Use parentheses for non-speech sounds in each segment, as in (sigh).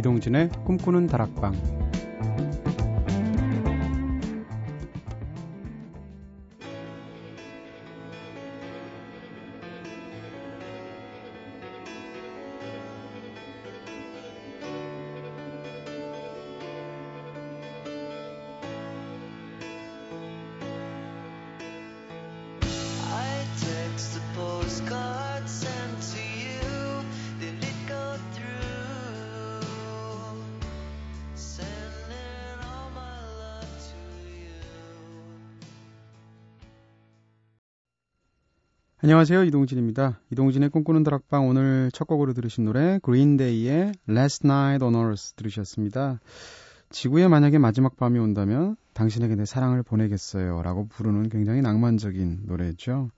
이동진의 꿈꾸는 다락방 안녕하세요 이동진입니다. 이동진의 꿈꾸는 다락방 오늘 첫 곡으로 들으신 노래 그린데이의 Last Night on Earth 들으셨습니다. 지구에 만약에 마지막 밤이 온다면 당신에게 내 사랑을 보내겠어요 라고 부르는 굉장히 낭만적인 노래죠.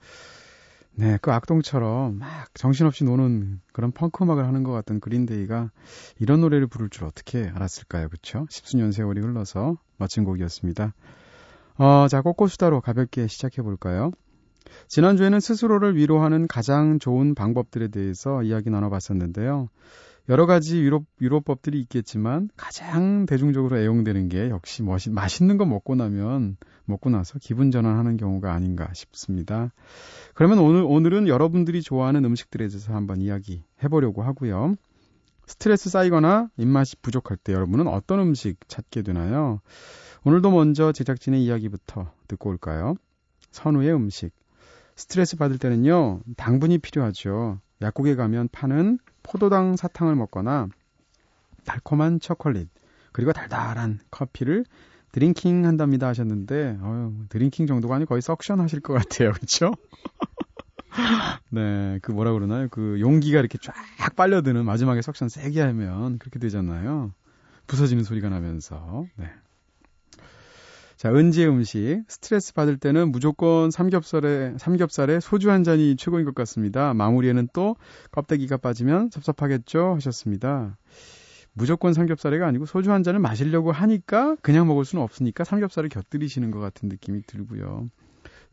네, 그 악동처럼 막 정신없이 노는 그런 펑크 음악을 하는 것 같던 그린데이가 이런 노래를 부를 줄 어떻게 알았을까요? 그쵸? 십수년 세월이 흘러서 멋진 곡이었습니다. 어, 자, 꽃꽃수다로 가볍게 시작해 볼까요? 지난주에는 스스로를 위로하는 가장 좋은 방법들에 대해서 이야기 나눠봤었는데요. 여러 가지 위로, 위로법들이 있겠지만 가장 대중적으로 애용되는 게 역시 멋이, 맛있는 거 먹고 나면 먹고 나서 기분 전환하는 경우가 아닌가 싶습니다. 그러면 오늘, 오늘은 여러분들이 좋아하는 음식들에 대해서 한번 이야기 해보려고 하고요. 스트레스 쌓이거나 입맛이 부족할 때 여러분은 어떤 음식 찾게 되나요? 오늘도 먼저 제작진의 이야기부터 듣고 올까요? 선우의 음식. 스트레스 받을 때는요, 당분이 필요하죠. 약국에 가면 파는 포도당 사탕을 먹거나 달콤한 초콜릿, 그리고 달달한 커피를 drinking 한답니다 하셨는데, 어휴, drinking 정도가 아니고 거의 suction 하실 것 같아요. (laughs) 그쵸? (laughs) 네, 그 뭐라 그러나요? 그 용기가 이렇게 쫙 빨려드는 마지막에 suction 세게 하면 그렇게 되잖아요. 부서지는 소리가 나면서. 네. 자, 은지의 음식. 스트레스 받을 때는 무조건 삼겹살에, 삼겹살에 소주 한 잔이 최고인 것 같습니다. 마무리에는 또 껍데기가 빠지면 섭섭하겠죠? 하셨습니다. 무조건 삼겹살이가 아니고 소주 한 잔을 마시려고 하니까 그냥 먹을 수는 없으니까 삼겹살을 곁들이시는 것 같은 느낌이 들고요.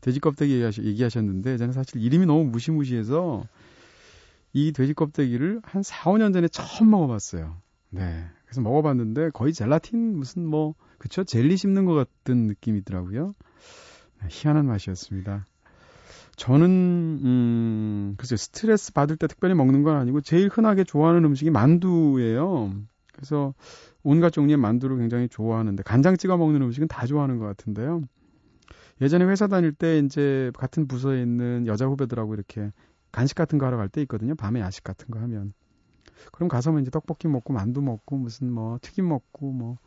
돼지 껍데기 얘기하셨는데 저는 사실 이름이 너무 무시무시해서 이 돼지 껍데기를 한 4, 5년 전에 처음 먹어봤어요. 네. 그래서 먹어봤는데 거의 젤라틴 무슨 뭐 그쵸 젤리 씹는 것 같은 느낌이더라고요. 네, 희한한 맛이었습니다. 저는 음 글쎄 스트레스 받을 때 특별히 먹는 건 아니고 제일 흔하게 좋아하는 음식이 만두예요. 그래서 온갖 종류의 만두를 굉장히 좋아하는데 간장 찍어 먹는 음식은 다 좋아하는 것 같은데요. 예전에 회사 다닐 때 이제 같은 부서에 있는 여자 후배들하고 이렇게 간식 같은 거 하러 갈 때 있거든요. 밤에 야식 같은 거 하면. 그럼 가서 뭐 이제 떡볶이 먹고 만두 먹고 무슨 뭐 튀김 먹고 뭐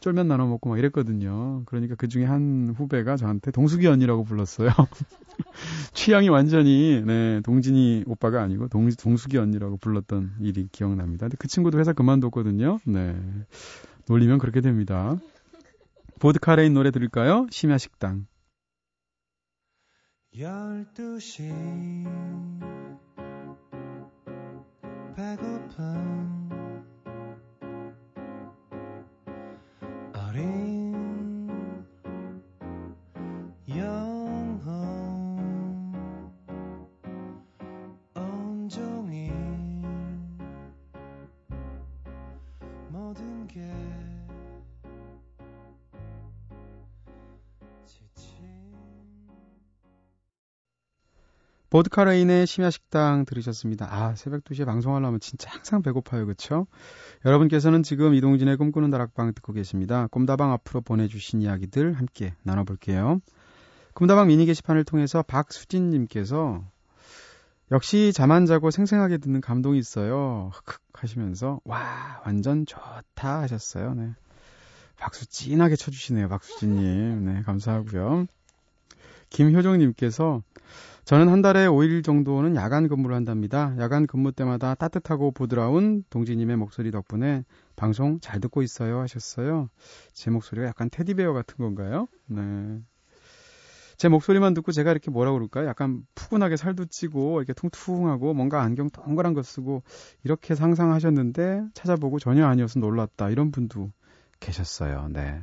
쫄면 나눠 먹고 막 이랬거든요. 그러니까 그 중에 한 후배가 저한테 동숙이 언니라고 불렀어요. (laughs) 취향이 완전히 네, 동진이 오빠가 아니고 동, 동숙이 언니라고 불렀던 일이 기억납니다. 근데 그 친구도 회사 그만뒀거든요. 네. 놀리면 그렇게 됩니다. 보드카레인 노래 들을까요? 심야 식당. 12시 배고픈 어 보드카레인의 심야식당 들으셨습니다. 아, 새벽 2시에 방송하려면 진짜 항상 배고파요. 그쵸? 여러분께서는 지금 이동진의 꿈꾸는 다락방 듣고 계십니다. 꿈다방 앞으로 보내주신 이야기들 함께 나눠볼게요. 꿈다방 미니 게시판을 통해서 박수진님께서 역시 잠 안 자고 생생하게 듣는 감동이 있어요. 흑흑 하시면서 와 완전 좋다 하셨어요. 네. 박수 진하게 쳐주시네요. 박수진님. 네 감사하고요. 김효정님께서 저는 한 달에 5일 정도는 야간 근무를 한답니다. 야간 근무 때마다 따뜻하고 부드러운 동지님의 목소리 덕분에 방송 잘 듣고 있어요 하셨어요. 제 목소리가 약간 테디베어 같은 건가요? 네. 제 목소리만 듣고 제가 이렇게 뭐라 그럴까요? 약간 푸근하게 살도 찌고 이렇게 퉁퉁하고 뭔가 안경 동그란 거 쓰고 이렇게 상상하셨는데 찾아보고 전혀 아니어서 놀랐다 이런 분도 계셨어요. 네.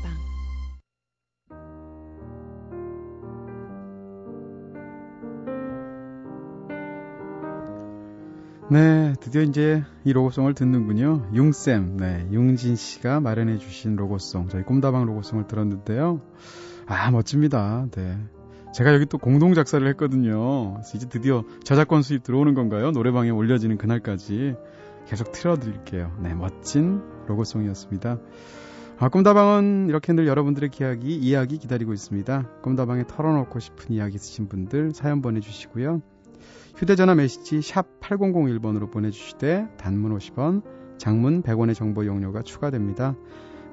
네, 드디어 이제 이 로고송을 듣는군요. 융쌤, 네, 융진 씨가 마련해 주신 로고송, 저희 꿈다방 로고송을 들었는데요. 아, 멋집니다. 네. 제가 여기 또 공동 작사를 했거든요. 그래서 이제 드디어 저작권 수입 들어오는 건가요? 노래방에 올려지는 그날까지 계속 틀어드릴게요. 네, 멋진 로고송이었습니다. 아, 꿈다방은 이렇게 늘 여러분들의 이야기, 이야기 기다리고 있습니다. 꿈다방에 털어놓고 싶은 이야기 있으신 분들 사연 보내주시고요. 휴대전화 메시지 샵 8001번으로 보내주시되 단문 50원, 장문 100원의 정보 용료가 추가됩니다.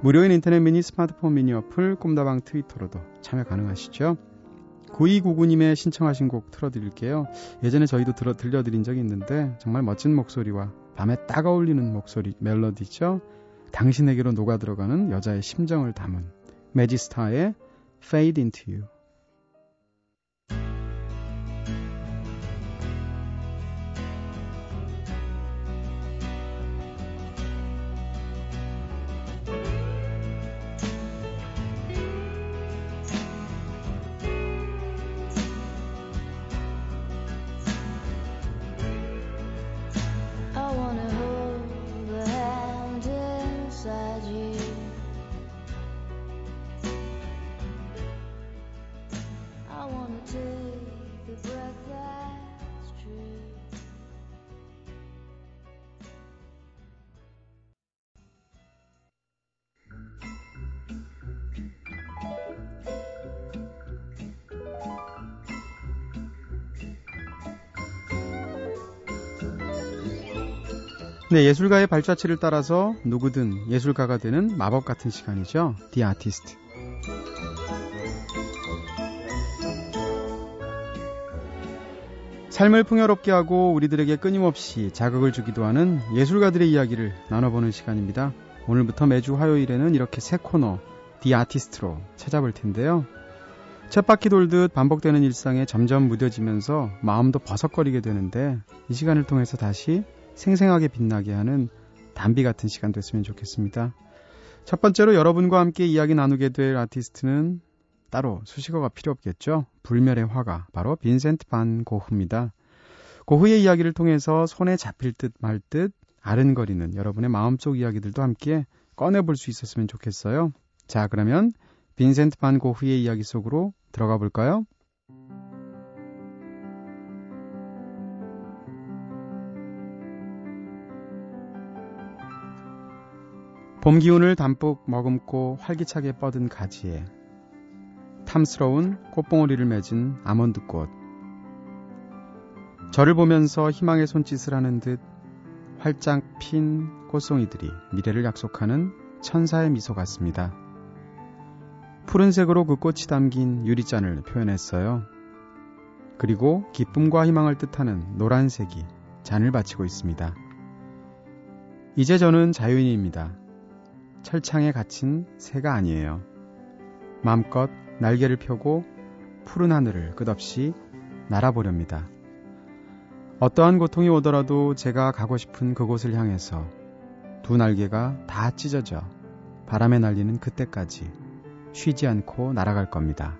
무료인 인터넷 미니 스마트폰 미니 어플 꿈다방 트위터로도 참여 가능하시죠. 9299님의 신청하신 곡 틀어드릴게요. 예전에 저희도 들어, 들려드린 적이 있는데 정말 멋진 목소리와 밤에 딱 어울리는 목소리 멜로디죠. 당신에게로 녹아들어가는 여자의 심정을 담은 매지스타의 Fade Into You. 네, 예술가의 발자취를 따라서 누구든 예술가가 되는 마법 같은 시간이죠. The Artist. 삶을 풍요롭게 하고 우리들에게 끊임없이 자극을 주기도 하는 예술가들의 이야기를 나눠보는 시간입니다. 오늘부터 매주 화요일에는 이렇게 새 코너 The Artist로 찾아볼 텐데요. 쳇바퀴 돌듯 반복되는 일상에 점점 무뎌지면서 마음도 버석거리게 되는데 이 시간을 통해서 다시 생생하게 빛나게 하는 담비 같은 시간 됐으면 좋겠습니다. 첫 번째로 여러분과 함께 이야기 나누게 될 아티스트는 따로 수식어가 필요 없겠죠. 불멸의 화가 바로 빈센트 반 고흐입니다. 고흐의 이야기를 통해서 손에 잡힐 듯 말듯 아른거리는 여러분의 마음속 이야기들도 함께 꺼내볼 수 있었으면 좋겠어요. 자, 그러면 빈센트 반 고흐의 이야기 속으로 들어가 볼까요? 봄 기운을 담뿍 머금고 활기차게 뻗은 가지에 탐스러운 꽃봉오리를 맺은 아몬드꽃. 저를 보면서 희망의 손짓을 하는 듯 활짝 핀 꽃송이들이 미래를 약속하는 천사의 미소 같습니다. 푸른색으로 그 꽃이 담긴 유리잔을 표현했어요. 그리고 기쁨과 희망을 뜻하는 노란색이 잔을 바치고 있습니다. 이제 저는 자유인입니다. 철창에 갇힌 새가 아니에요. 마음껏 날개를 펴고 푸른 하늘을 끝없이 날아보렵니다. 어떠한 고통이 오더라도 제가 가고 싶은 그곳을 향해서 두 날개가 다 찢어져 바람에 날리는 그때까지 쉬지 않고 날아갈 겁니다.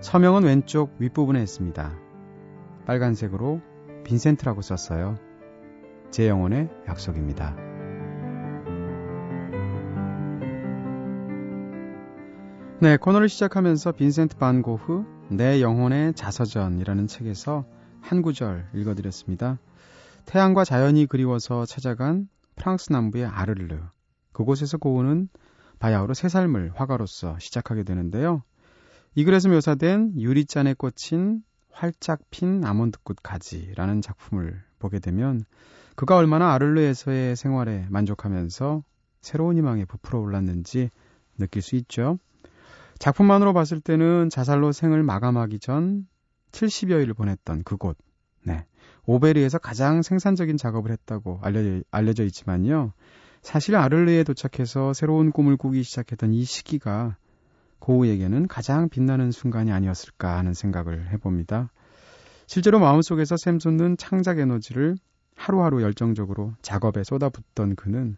서명은 왼쪽 윗부분에 있습니다. 빨간색으로 빈센트라고 썼어요. 제 영혼의 약속입니다. 네, 코너를 시작하면서 빈센트 반 고흐 내 영혼의 자서전이라는 책에서 한 구절 읽어드렸습니다. 태양과 자연이 그리워서 찾아간 프랑스 남부의 아르르. 그곳에서 고흐는 바야흐로 새 삶을 화가로서 시작하게 되는데요. 이 글에서 묘사된 유리잔에 꽂힌 활짝 핀 아몬드꽃 가지라는 작품을 보게 되면 그가 얼마나 아르르에서의 생활에 만족하면서 새로운 희망에 부풀어 올랐는지 느낄 수 있죠. 작품만으로 봤을 때는 자살로 생을 마감하기 전 70여일을 보냈던 그곳. 네. 오베리에서 가장 생산적인 작업을 했다고 알려져, 알려져 있지만요. 사실 아를레에 도착해서 새로운 꿈을 꾸기 시작했던 이 시기가 고우에게는 가장 빛나는 순간이 아니었을까 하는 생각을 해봅니다. 실제로 마음속에서 샘솟는 창작 에너지를 하루하루 열정적으로 작업에 쏟아붓던 그는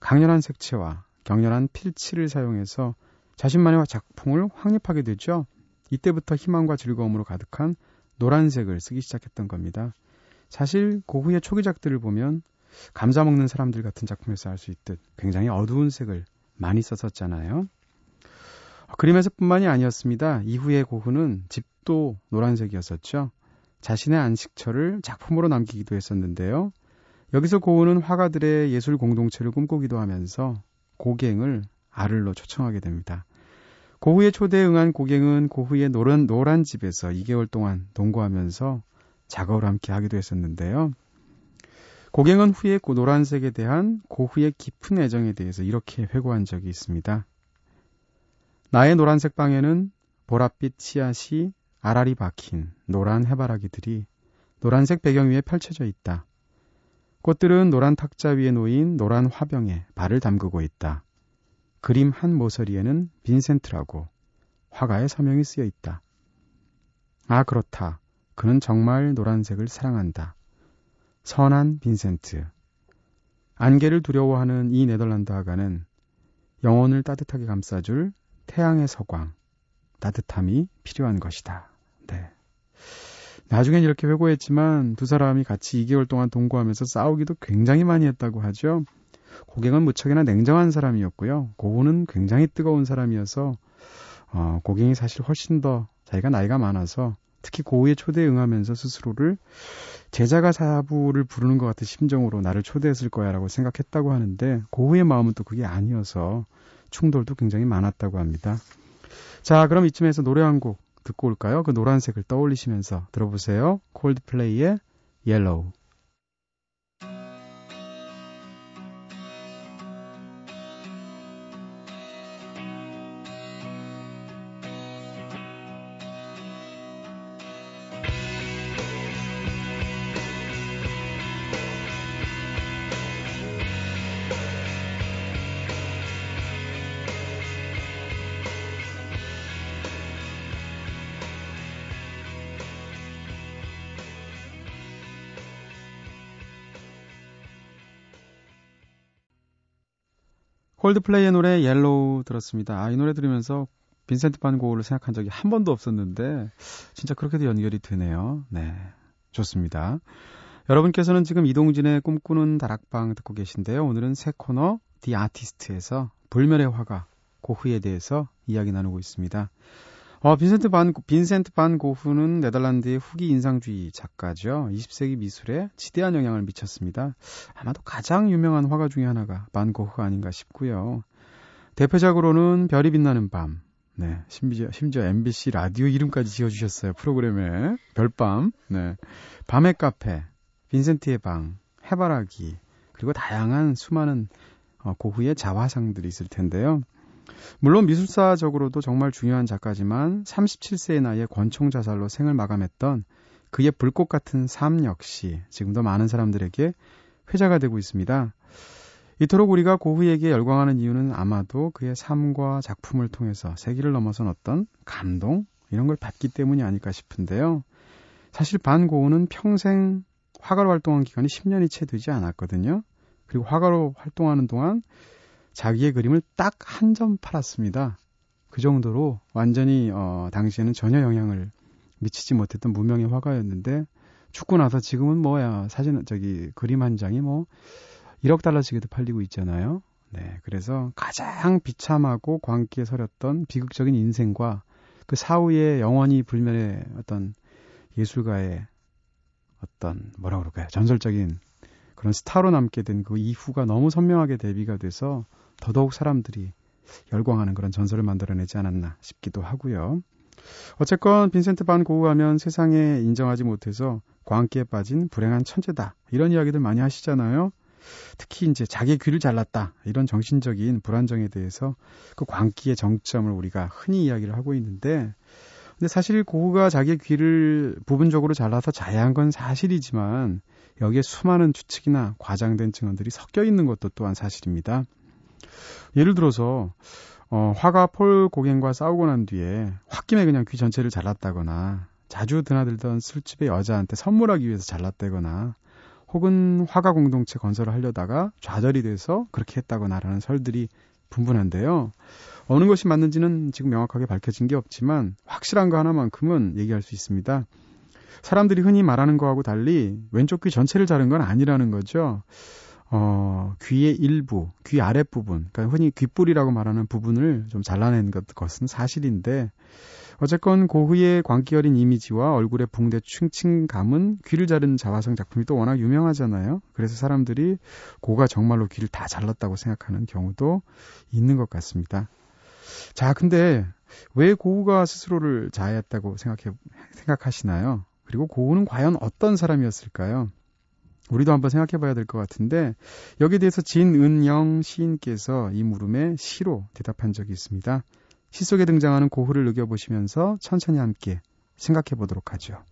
강렬한 색채와 격렬한 필치를 사용해서 자신만의 작품을 확립하게 되죠. 이때부터 희망과 즐거움으로 가득한 노란색을 쓰기 시작했던 겁니다. 사실 고흐의 초기작들을 보면 감자 먹는 사람들 같은 작품에서 알 수 있듯 굉장히 어두운 색을 많이 썼었잖아요. 그림에서뿐만이 아니었습니다. 이후에 고흐는 집도 노란색이었었죠. 자신의 안식처를 작품으로 남기기도 했었는데요. 여기서 고흐는 화가들의 예술 공동체를 꿈꾸기도 하면서 고갱을 아를로 초청하게 됩니다. 고흐의 초대에 응한 고갱은 고흐의 노란, 노란 집에서 2개월 동안 동거하면서 작업을 함께 하기도 했었는데요. 고갱은 후에 그 노란색에 대한 고흐의 깊은 애정에 대해서 이렇게 회고한 적이 있습니다. 나의 노란색 방에는 보랏빛 씨앗이 아라리 박힌 노란 해바라기들이 노란색 배경 위에 펼쳐져 있다. 꽃들은 노란 탁자 위에 놓인 노란 화병에 발을 담그고 있다. 그림 한 모서리에는 빈센트라고 화가의 서명이 쓰여 있다. 아, 그렇다. 그는 정말 노란색을 사랑한다. 선한 빈센트. 안개를 두려워하는 이 네덜란드 화가는 영혼을 따뜻하게 감싸줄 태양의 서광, 따뜻함이 필요한 것이다. 네. 나중엔 이렇게 회고했지만 두 사람이 같이 2개월 동안 동거하면서 싸우기도 굉장히 많이 했다고 하죠. 고갱은 무척이나 냉정한 사람이었고요. 고우는 굉장히 뜨거운 사람이어서 어, 고갱이 사실 훨씬 더 자기가 나이가 많아서 특히 고흐의 초대에 응하면서 스스로를 제자가 사부를 부르는 것 같은 심정으로 나를 초대했을 거야라고 생각했다고 하는데 고흐의 마음은 또 그게 아니어서 충돌도 굉장히 많았다고 합니다. 자, 그럼 이쯤에서 노래 한 곡 듣고 올까요? 그 노란색을 떠올리시면서 들어보세요. 콜드플레이의 Yellow. 콜드플레이의 노래 Yellow 들었습니다. 아, 이 노래 들으면서 빈센트 반 고흐를 생각한 적이 한 번도 없었는데 진짜 그렇게도 연결이 되네요. 네. 좋습니다. 여러분께서는 지금 이동진의 꿈꾸는 다락방 듣고 계신데요. 오늘은 새 코너 The Artist에서 불멸의 화가 고흐에 대해서 이야기 나누고 있습니다. 어, 빈센트 반, 빈센트 반 고흐는 네덜란드의 후기 인상주의 작가죠. 20세기 미술에 지대한 영향을 미쳤습니다. 아마도 가장 유명한 화가 중에 하나가 반 고흐가 아닌가 싶고요. 대표작으로는 별이 빛나는 밤. 네, 심지어, 심지어 MBC 라디오 이름까지 지어주셨어요. 프로그램에. 별밤. 네. 밤의 카페. 빈센트의 방. 해바라기. 그리고 다양한 수많은 어, 고흐의 자화상들이 있을 텐데요. 물론 미술사적으로도 정말 중요한 작가지만 37세의 나이에 권총 자살로 생을 마감했던 그의 불꽃 같은 삶 역시 지금도 많은 사람들에게 회자가 되고 있습니다. 이토록 우리가 고흐에게 열광하는 이유는 아마도 그의 삶과 작품을 통해서 세기를 넘어선 어떤 감동 이런 걸 받기 때문이 아닐까 싶은데요. 사실 반 고흐는 평생 화가로 활동한 기간이 10년이 채 되지 않았거든요. 그리고 화가로 활동하는 동안 자기의 그림을 딱 한 점 팔았습니다. 그 정도로 완전히 어, 당시에는 전혀 영향을 미치지 못했던 무명의 화가였는데 죽고 나서 지금은 뭐야 사진 저기 그림 한 장이 뭐 1억 달러씩에도 팔리고 있잖아요. 네, 그래서 가장 비참하고 광기에 서렸던 비극적인 인생과 그 사후에 영원히 불멸의 어떤 예술가의 어떤 뭐라 그럴까요 전설적인 그런 스타로 남게 된 그 이후가 너무 선명하게 대비가 돼서 더더욱 사람들이 열광하는 그런 전설을 만들어내지 않았나 싶기도 하고요. 어쨌건 빈센트 반 고흐 하면 세상에 인정하지 못해서 광기에 빠진 불행한 천재다. 이런 이야기들 많이 하시잖아요. 특히 이제 자기 귀를 잘랐다. 이런 정신적인 불안정에 대해서 그 광기의 정점을 우리가 흔히 이야기를 하고 있는데 근데 사실 고흐가 자기 귀를 부분적으로 잘라서 자해한 건 사실이지만 여기에 수많은 추측이나 과장된 증언들이 섞여 있는 것도 또한 사실입니다. 예를 들어서 어, 화가 폴 고갱과 싸우고 난 뒤에 홧김에 그냥 귀 전체를 잘랐다거나 자주 드나들던 술집의 여자한테 선물하기 위해서 잘랐다거나 혹은 화가 공동체 건설을 하려다가 좌절이 돼서 그렇게 했다거나라는 설들이 분분한데요. 어느 것이 맞는지는 지금 명확하게 밝혀진 게 없지만 확실한 거 하나만큼은 얘기할 수 있습니다. 사람들이 흔히 말하는 거하고 달리 왼쪽 귀 전체를 자른 건 아니라는 거죠. 어, 귀의 일부, 귀 아랫부분, 그러니까 흔히 귓불이라고 말하는 부분을 좀 잘라낸 것, 것은 사실인데, 어쨌건 고흐의 광기 어린 이미지와 얼굴의 붕대 층층감은 귀를 자른 자화상 작품이 또 워낙 유명하잖아요. 그래서 사람들이 고가 정말로 귀를 다 잘랐다고 생각하는 경우도 있는 것 같습니다. 자, 근데 왜 고흐가 스스로를 자해했다고 생각해, 생각하시나요? 그리고 고흐는 과연 어떤 사람이었을까요? 우리도 한번 생각해 봐야 될 것 같은데 여기에 대해서 진은영 시인께서 이 물음에 시로 대답한 적이 있습니다. 시 속에 등장하는 고흐를 느껴보시면서 천천히 함께 생각해 보도록 하죠.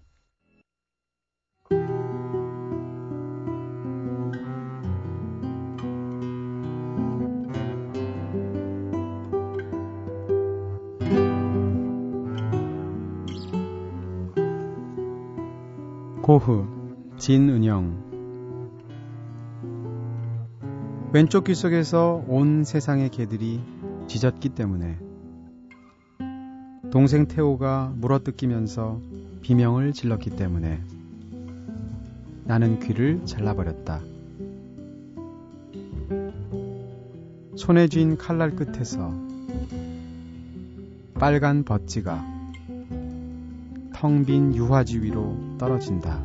고흐 진은영 왼쪽 귀 속에서 온 세상의 개들이 짖었기 때문에 동생 태호가 물어뜯기면서 비명을 질렀기 때문에 나는 귀를 잘라버렸다. 손에 쥔 칼날 끝에서 빨간 버찌가 텅 빈 유화지 위로 떨어진다.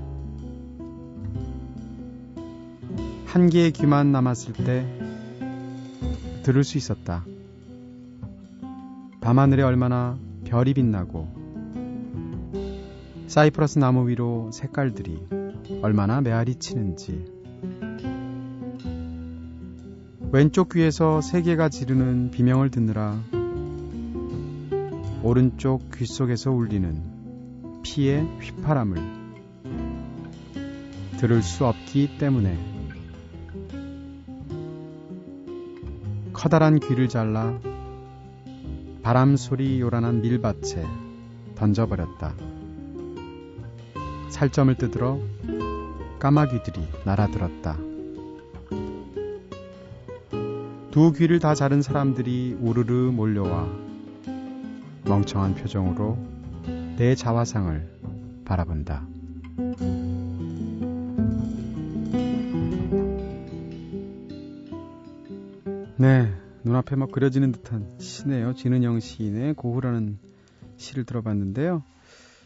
한 개의 귀만 남았을 때 들을 수 있었다. 밤하늘에 얼마나 별이 빛나고 사이프러스 나무 위로 색깔들이 얼마나 메아리 치는지 왼쪽 귀에서 세 개가 지르는 비명을 듣느라 오른쪽 귀 속에서 울리는 피의 휘파람을 들을 수 없기 때문에 커다란 귀를 잘라 바람 소리 요란한 밀밭에 던져버렸다. 살점을 뜯으러 까마귀들이 날아들었다. 두 귀를 다 자른 사람들이 우르르 몰려와 멍청한 표정으로 내 자화상을 바라본다. 눈앞에 막 그려지는 듯한 시네요. 진은영 시인의 고흐라는 시를 들어봤는데요.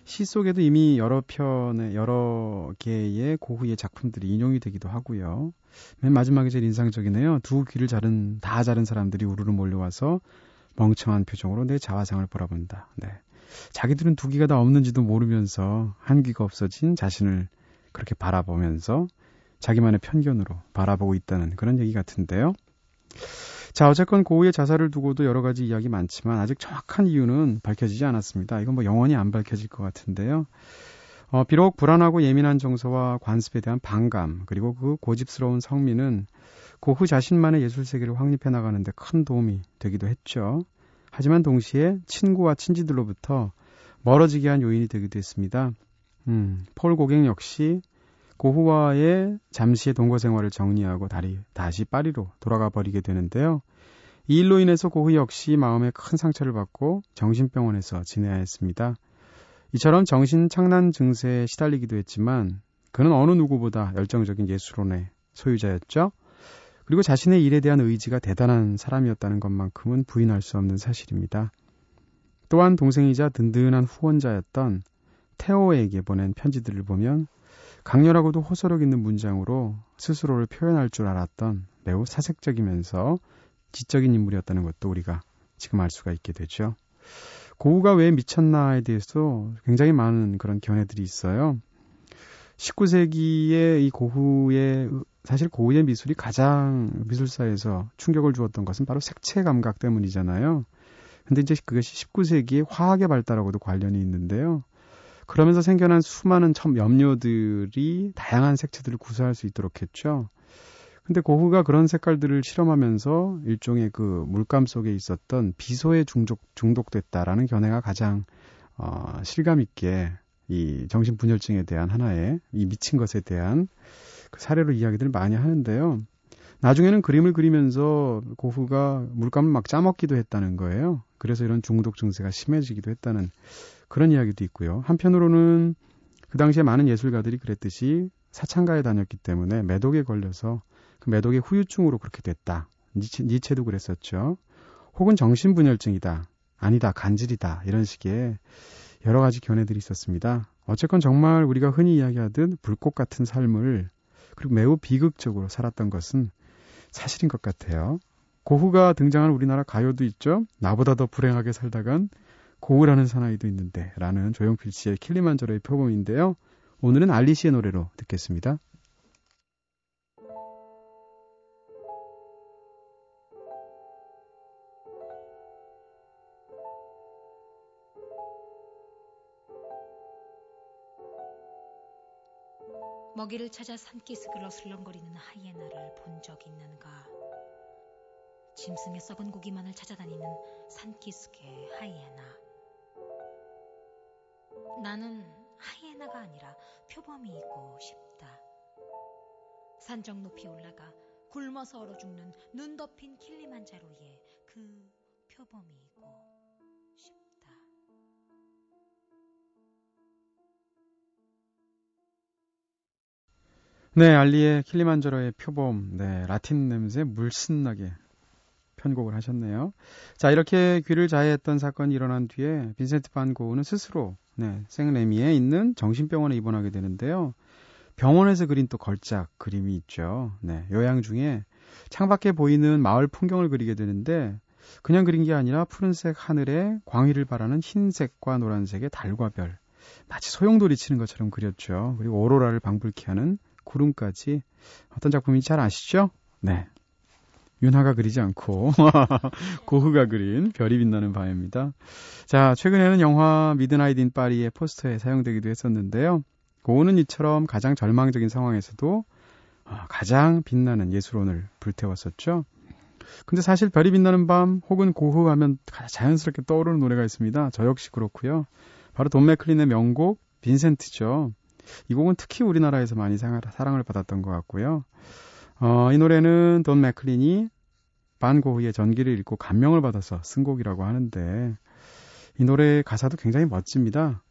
시 속에도 이미 여러 편의 여러 개의 고흐의 작품들이 인용이 되기도 하고요. 맨 마지막에 제일 인상적이네요. 두 귀를 자른 다 자른 사람들이 우르르 몰려와서 멍청한 표정으로 내 자화상을 바라본다. 네. 자기들은 두 귀가 다 없는지도 모르면서 한 귀가 없어진 자신을 그렇게 바라보면서 자기만의 편견으로 바라보고 있다는 그런 얘기 같은데요. 자, 어쨌건 고우의 자살을 두고도 여러 가지 이야기 많지만 아직 정확한 이유는 밝혀지지 않았습니다. 이건 뭐 영원히 안 밝혀질 것 같은데요. 어, 비록 불안하고 예민한 정서와 관습에 대한 반감, 그리고 그 고집스러운 성미는 고흐 자신만의 예술 세계를 확립해 나가는데 큰 도움이 되기도 했죠. 하지만 동시에 친구와 친지들로부터 멀어지게 한 요인이 되기도 했습니다. 음, 폴 고갱 역시 고흐와의 잠시의 동거 생활을 정리하고 다리, 다시 파리로 돌아가 버리게 되는데요. 이 일로 인해서 고흐 역시 마음에 큰 상처를 받고 정신병원에서 지내야 했습니다. 이처럼 정신 착란 증세에 시달리기도 했지만 그는 어느 누구보다 열정적인 예술론의 소유자였죠. 그리고 자신의 일에 대한 의지가 대단한 사람이었다는 것만큼은 부인할 수 없는 사실입니다. 또한 동생이자 든든한 후원자였던 테오에게 보낸 편지들을 보면 강렬하고도 호소력 있는 문장으로 스스로를 표현할 줄 알았던 매우 사색적이면서 지적인 인물이었다는 것도 우리가 지금 알 수가 있게 되죠. 고우가 왜 미쳤나에 대해서 굉장히 많은 그런 견해들이 있어요. 19세기의 이 고흐의 사실 고흐의 미술이 가장 미술사에서 충격을 주었던 것은 바로 색채 감각 때문이잖아요. 근데 이제 그것이 19세기의 화학의 발달하고도 관련이 있는데요. 그러면서 생겨난 수많은 첨 염료들이 다양한 색채들을 구사할 수 있도록 했죠. 근데 고흐가 그런 색깔들을 실험하면서 일종의 그 물감 속에 있었던 비소에 중독, 중독됐다라는 견해가 가장 어, 실감 있게 이 정신분열증에 대한 하나의 이 미친 것에 대한 그 사례로 이야기들 많이 하는데요. 나중에는 그림을 그리면서 고흐가 물감을 막 짜먹기도 했다는 거예요. 그래서 이런 중독 증세가 심해지기도 했다는 그런 이야기도 있고요. 한편으로는 그 당시에 많은 예술가들이 그랬듯이 사창가에 다녔기 때문에 매독에 걸려서 그 매독의 후유증으로 그렇게 됐다. 니체, 니체 도 그랬었죠. 혹은 정신분열증이다. 아니다. 간질이다. 이런 식의 여러 가지 견해들이 있었습니다. 어쨌건 정말 우리가 흔히 이야기하듯 불꽃 같은 삶을 그리고 매우 비극적으로 살았던 것은 사실인 것 같아요. 고흐가 등장한 우리나라 가요도 있죠. 나보다 더 불행하게 살다간 고흐라는 사나이도 있는데 라는 조용필 씨의 킬리만저로의 표범인데요. 오늘은 알리 씨의 노래로 듣겠습니다. 먹이를 찾아 산기슭을 어슬렁거리는 하이에나를 본적 있는가? 짐승의 썩은 고기만을 찾아다니는 산기슭의 하이에나. 나는 하이에나가 아니라 표범이이고 싶다. 산적 높이 올라가 굶어서 얼어 죽는 눈 덮인 킬리만자로의 그 표범이이고 싶다. 네, 알리의 킬리만저로의 표범, 네, 라틴 냄새 물씬나게 편곡을 하셨네요. 자, 이렇게 귀를 자해했던 사건이 일어난 뒤에 빈센트 반 고흐는 스스로 네, 생레미에 있는 정신병원에 입원하게 되는데요. 병원에서 그린 또 걸작 그림이 있죠. 네, 요양 중에 창밖에 보이는 마을 풍경을 그리게 되는데 그냥 그린 게 아니라 푸른색 하늘에 광희를 바라는 흰색과 노란색의 달과 별 마치 소용돌이 치는 것처럼 그렸죠. 그리고 오로라를 방불케 하는 구름까지 어떤 작품인지 잘 아시죠? 네. 윤하가 그리지 않고 (laughs) 고흐가 그린 별이 빛나는 밤입니다. 자, 최근에는 영화 Midnight in 파리의 포스터에 사용되기도 했었는데요. 고흐는 이처럼 가장 절망적인 상황에서도 아, 가장 빛나는 예술혼을 불태웠었죠. 근데 사실 별이 빛나는 밤 혹은 고흐 하면 자연스럽게 떠오르는 노래가 있습니다. 저 역시 그렇고요. 바로 돈 맥클린의 명곡 빈센트죠. 이 곡은 특히 우리나라에서 많이 사랑을 받았던 것 같고요. 어, 이 노래는 돈 맥클린이 반 고흐의 전기를 읽고 감명을 받아서 쓴 곡이라고 하는데 이 노래 가사도 굉장히 멋집니다.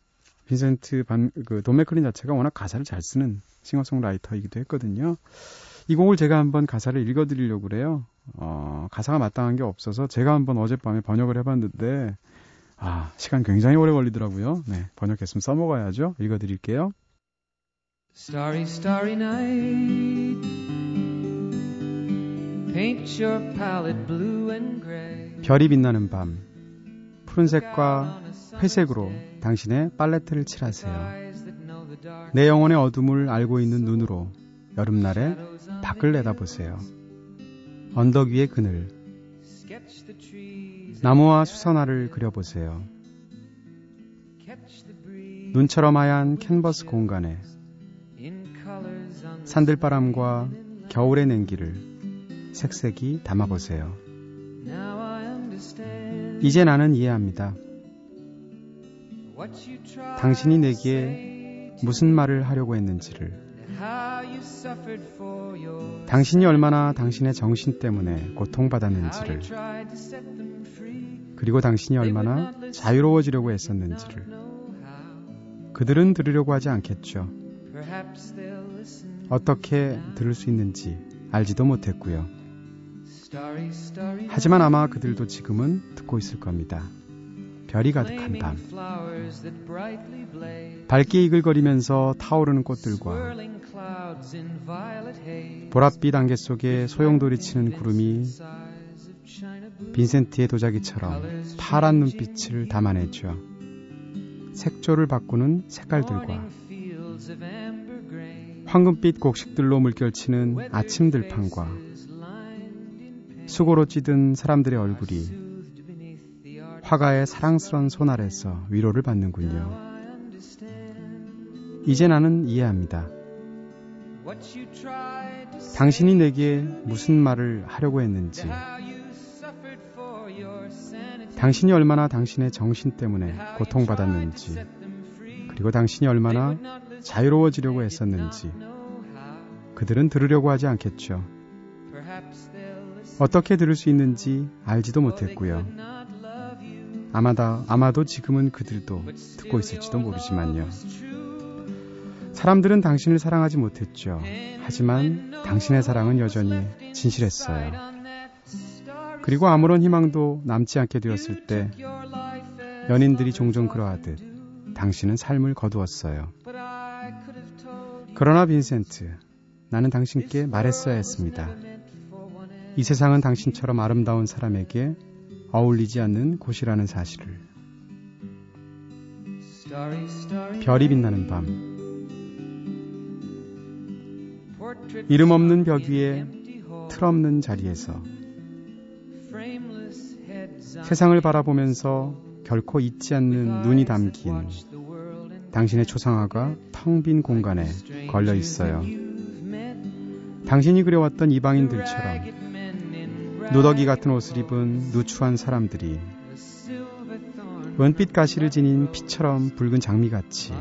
빈센트 반, 그, 돈 맥클린 자체가 워낙 가사를 잘 쓰는 싱어송라이터이기도 했거든요. 이 곡을 제가 한번 가사를 읽어드리려고 그래요. 어, 가사가 마땅한 게 없어서 제가 한번 어젯밤에 번역을 해봤는데, 아, 시간 굉장히 오래 걸리더라고요. 네, 번역했으면 써먹어야죠. 읽어드릴게요. Starry, starry night. 별이 빛나는 밤, 푸른색과 회색으로 당신의 팔레트를 칠하세요. 내 영혼의 어둠을 알고 있는 눈으로 여름날에 밖을 내다보세요. 언덕 위의 그늘. 나무와 수선화를 그려보세요. 눈처럼 하얀 캔버스 공간에 산들바람과 겨울의 냉기를 색색이 담아보세요. Now I understand 이제 나는 이해합니다. what you tried 당신이 내게 무슨 말을 하려고 했는지를, 당신이 얼마나 당신의 정신 때문에 고통받았는지를. 그리고 당신이 얼마나 자유로워지려고 했었는지를. 그들은 들으려고 하지 않겠죠. 어떻게 들을 수 있는지 알지도 못했고요. 하지만 아마 그들도 지금은 듣고 있을 겁니다. 별이 가득한 밤. 밝게 이글거리면서 타오르는 꽃들과. 보랏빛 안개 속에 소용돌이 치는 구름이. 빈센트의 도자기처럼 파란 눈빛을 담아내죠. 색조를 바꾸는 색깔들과. 황금빛 곡식들로 물결치는 아침 들판과 수고로 찌든 사람들의 얼굴이. 화가의 사랑스런 손 아래서 위로를 받는군요. 이제 나는 이해합니다. 당신이 내게 무슨 말을 하려고 했는지. 당신이 얼마나 당신의 정신 때문에 고통받았는지. 그리고 당신이 얼마나 자유로워지려고 했었는지. 그들은 들으려고 하지 않겠죠. 어떻게 들을 수 있는지 알지도 못했고요. 아마다, 아마도 지금은 그들도 듣고 있을지도 모르지만요. 사람들은 당신을 사랑하지 못했죠. 하지만 당신의 사랑은 여전히 진실했어요. 그리고 아무런 희망도 남지 않게 되었을 때 연인들이 종종 그러하듯 당신은 삶을 거두었어요. 그러나 빈센트, 나는 당신께 말했어야 했습니다. 이 세상은 당신처럼 아름다운 사람에게 어울리지 않는 곳이라는 사실을. 별이 빛나는 밤. 이름 없는 벽 위에 틀 없는 자리에서 세상을 바라보면서 결코 잊지 않는 눈이 담긴 당신의 초상화가 텅 빈 공간에 걸려 있어요. 당신이 그려왔던 이방인들처럼 누더기 같은 옷을 입은 누추한 사람들이 은빛 가시를 지닌 피처럼 붉은 장미같이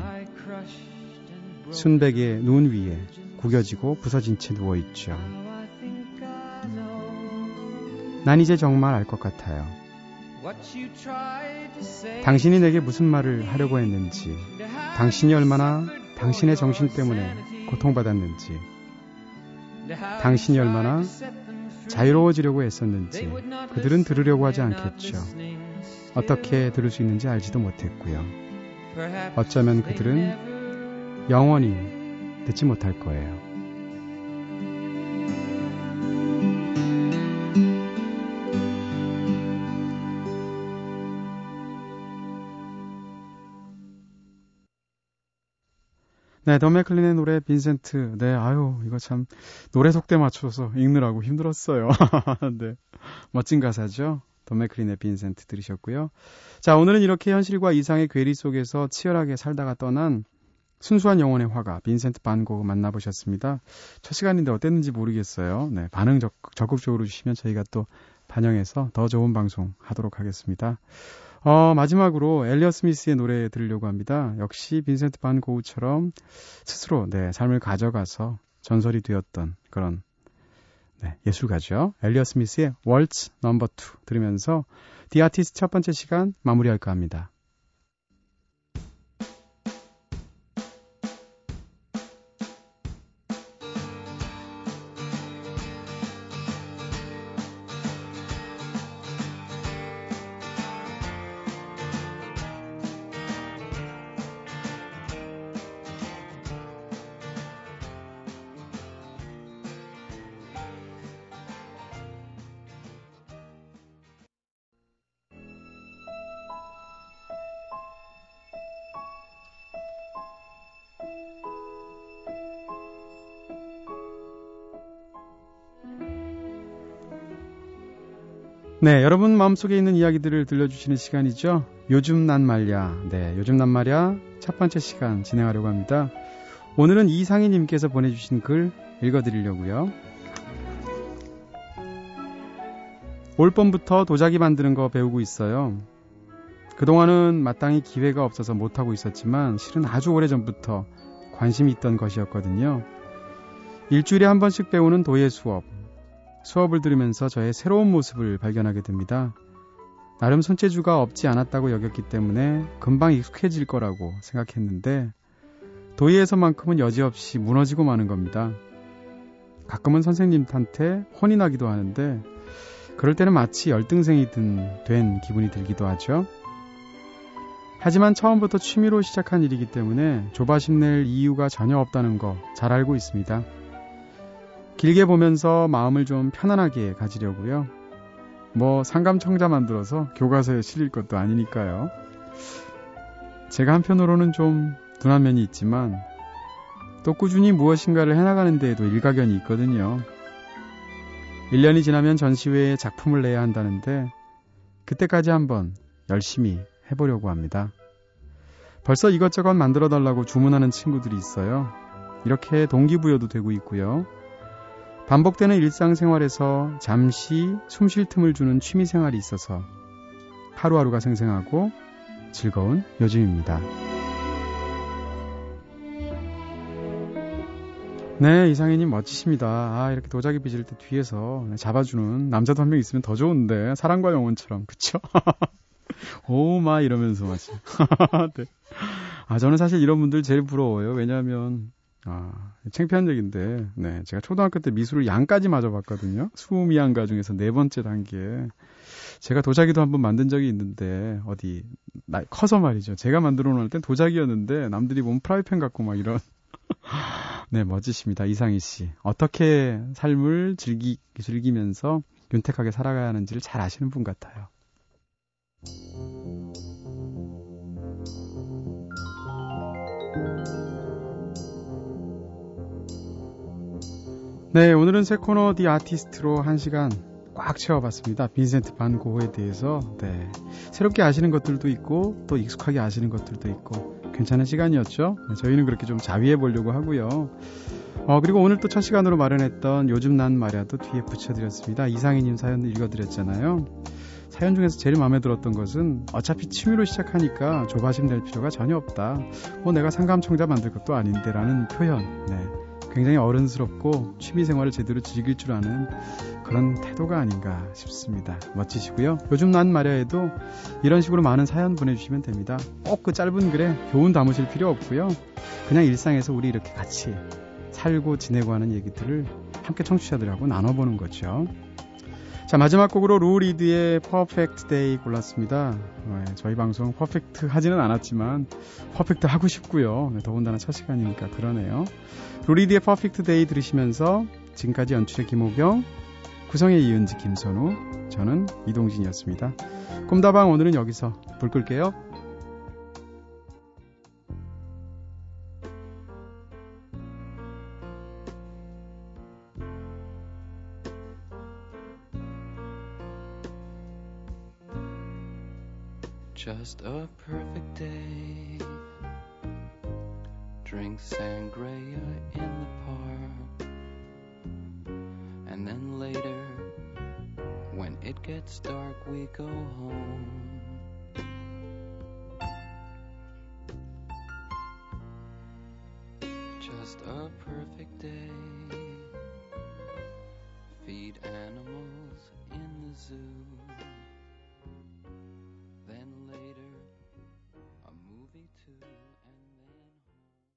순백의 눈 위에 구겨지고 부서진 채 누워있죠. 난 이제 정말 알 것 같아요. 당신이 내게 무슨 말을 하려고 했는지, 당신이 얼마나 당신의 정신 때문에 고통받았는지, 당신이 얼마나 자유로워지려고 했었는지 그들은 들으려고 하지 않겠죠. 어떻게 들을 수 있는지 알지도 못했고요. 어쩌면 그들은 영원히 듣지 못할 거예요. 네, 돈 맥클린의 노래 빈센트. 네, 아유, 이거 참 노래 속도에 맞춰서 읽느라고 힘들었어요. (laughs) 네. 멋진 가사죠. 돈 맥클린의 빈센트 들으셨고요. 자, 오늘은 이렇게 현실과 이상의 괴리 속에서 치열하게 살다가 떠난 순수한 영혼의 화가 빈센트 반 고흐 만나보셨습니다. 첫 시간인데 어땠는지 모르겠어요. 네, 반응 적, 적극적으로 주시면 저희가 또 반영해서 더 좋은 방송 하도록 하겠습니다. 어, 마지막으로 엘리엇 스미스의 노래 들으려고 합니다. 역시 빈센트 반 고흐처럼 스스로 네, 삶을 가져가서 전설이 되었던 그런 네, 예술가죠. 엘리어 스미스의 월츠 넘버 2 들으면서 디 아티스트 첫 번째 시간 마무리할까 합니다. 네, 여러분 마음속에 있는 이야기들을 들려주시는 시간이죠. 요즘 난 말야. 네, 요즘 난 말야. 첫 번째 시간 진행하려고 합니다. 오늘은 이상희님께서 보내주신 글 읽어드리려고요. 올 봄부터 도자기 만드는 거 배우고 있어요. 그동안은 마땅히 기회가 없어서 못하고 있었지만 실은 아주 오래 전부터 관심이 있던 것이었거든요. 일주일에 한 번씩 배우는 도예 수업. 수업을 들으면서 저의 새로운 모습을 발견하게 됩니다. 나름 손재주가 없지 않았다고 여겼기 때문에 금방 익숙해질 거라고 생각했는데 도예에서만큼은 여지없이 무너지고 마는 겁니다. 가끔은 선생님한테 혼이 나기도 하는데 그럴 때는 마치 열등생이든 된 기분이 들기도 하죠. 하지만 처음부터 취미로 시작한 일이기 때문에 조바심 낼 이유가 전혀 없다는 거 잘 알고 있습니다. 길게 보면서 마음을 좀 편안하게 가지려고요. 뭐 상감청자 만들어서 교과서에 실릴 것도 아니니까요. 제가 한편으로는 좀 둔한 면이 있지만 또 꾸준히 무엇인가를 해나가는 데에도 일가견이 있거든요. 1년이 지나면 전시회에 작품을 내야 한다는데 그때까지 한번 열심히 해보려고 합니다. 벌써 이것저것 만들어 달라고 주문하는 친구들이 있어요. 이렇게 동기부여도 되고 있고요. 반복되는 일상생활에서 잠시 숨 쉴 틈을 주는 취미생활이 있어서 하루하루가 생생하고 즐거운 요즘입니다. 네, 이상희님 멋지십니다. 아, 이렇게 도자기 빚을 때 뒤에서 잡아주는 남자도 한 명 있으면 더 좋은데, 사랑과 영혼처럼, 그쵸? (laughs) 오 마 이러면서 마치. (laughs) 네. 아, 저는 사실 이런 분들 제일 부러워요. 왜냐하면, 아, 창피한 얘기인데, 네, 제가 초등학교 때 미술을 양까지 맞아봤거든요. 수미양가 중에서 네 번째 단계. 제가 도자기도 한번 만든 적이 있는데, 어디, 나, 커서 말이죠. 제가 만들어 놓을 땐 도자기였는데, 남들이 보면 프라이팬 같고 막 이런. (laughs) 네, 멋지십니다. 이상희 씨. 어떻게 삶을 즐기, 즐기면서 윤택하게 살아가야 하는지를 잘 아시는 분 같아요. 네, 오늘은 새 코너 디 아티스트로 한 시간 꽉 채워봤습니다. 빈센트 반 고흐에 대해서 네, 새롭게 아시는 것들도 있고 또 익숙하게 아시는 것들도 있고 괜찮은 시간이었죠. 네, 저희는 그렇게 좀 자위해 보려고 하고요. 어, 그리고 오늘 또 첫 시간으로 마련했던 요즘 난 말야도 뒤에 붙여드렸습니다. 이상희님 사연 읽어드렸잖아요. 사연 중에서 제일 마음에 들었던 것은 어차피 취미로 시작하니까 조바심 낼 필요가 전혀 없다. 뭐 내가 상감청자 만들 것도 아닌데라는 표현. 네. 굉장히 어른스럽고 취미 생활을 제대로 즐길 줄 아는 그런 태도가 아닌가 싶습니다. 멋지시고요. 요즘 난 말야에도 이런 식으로 많은 사연 보내주시면 됩니다. 꼭 그 짧은 글에 교훈 담으실 필요 없고요. 그냥 일상에서 우리 이렇게 같이 살고 지내고 하는 얘기들을 함께 청취자들하고 나눠보는 거죠. 자, 마지막 곡으로 루 리드의 Perfect Day 골랐습니다. 네, 저희 방송 perfect 하지는 않았지만 perfect 하고 싶고요. 네, 더군다나 첫 시간이니까 그러네요. 루 리드의 Perfect Day 들으시면서 지금까지 연출의 김호경, 구성의 이은지, 김선우, 저는 이동진이었습니다. 꿈다방 오늘은 여기서 불 끌게요. Just a perfect day. Drink sangria in the park. And then later, when it gets dark, we go home.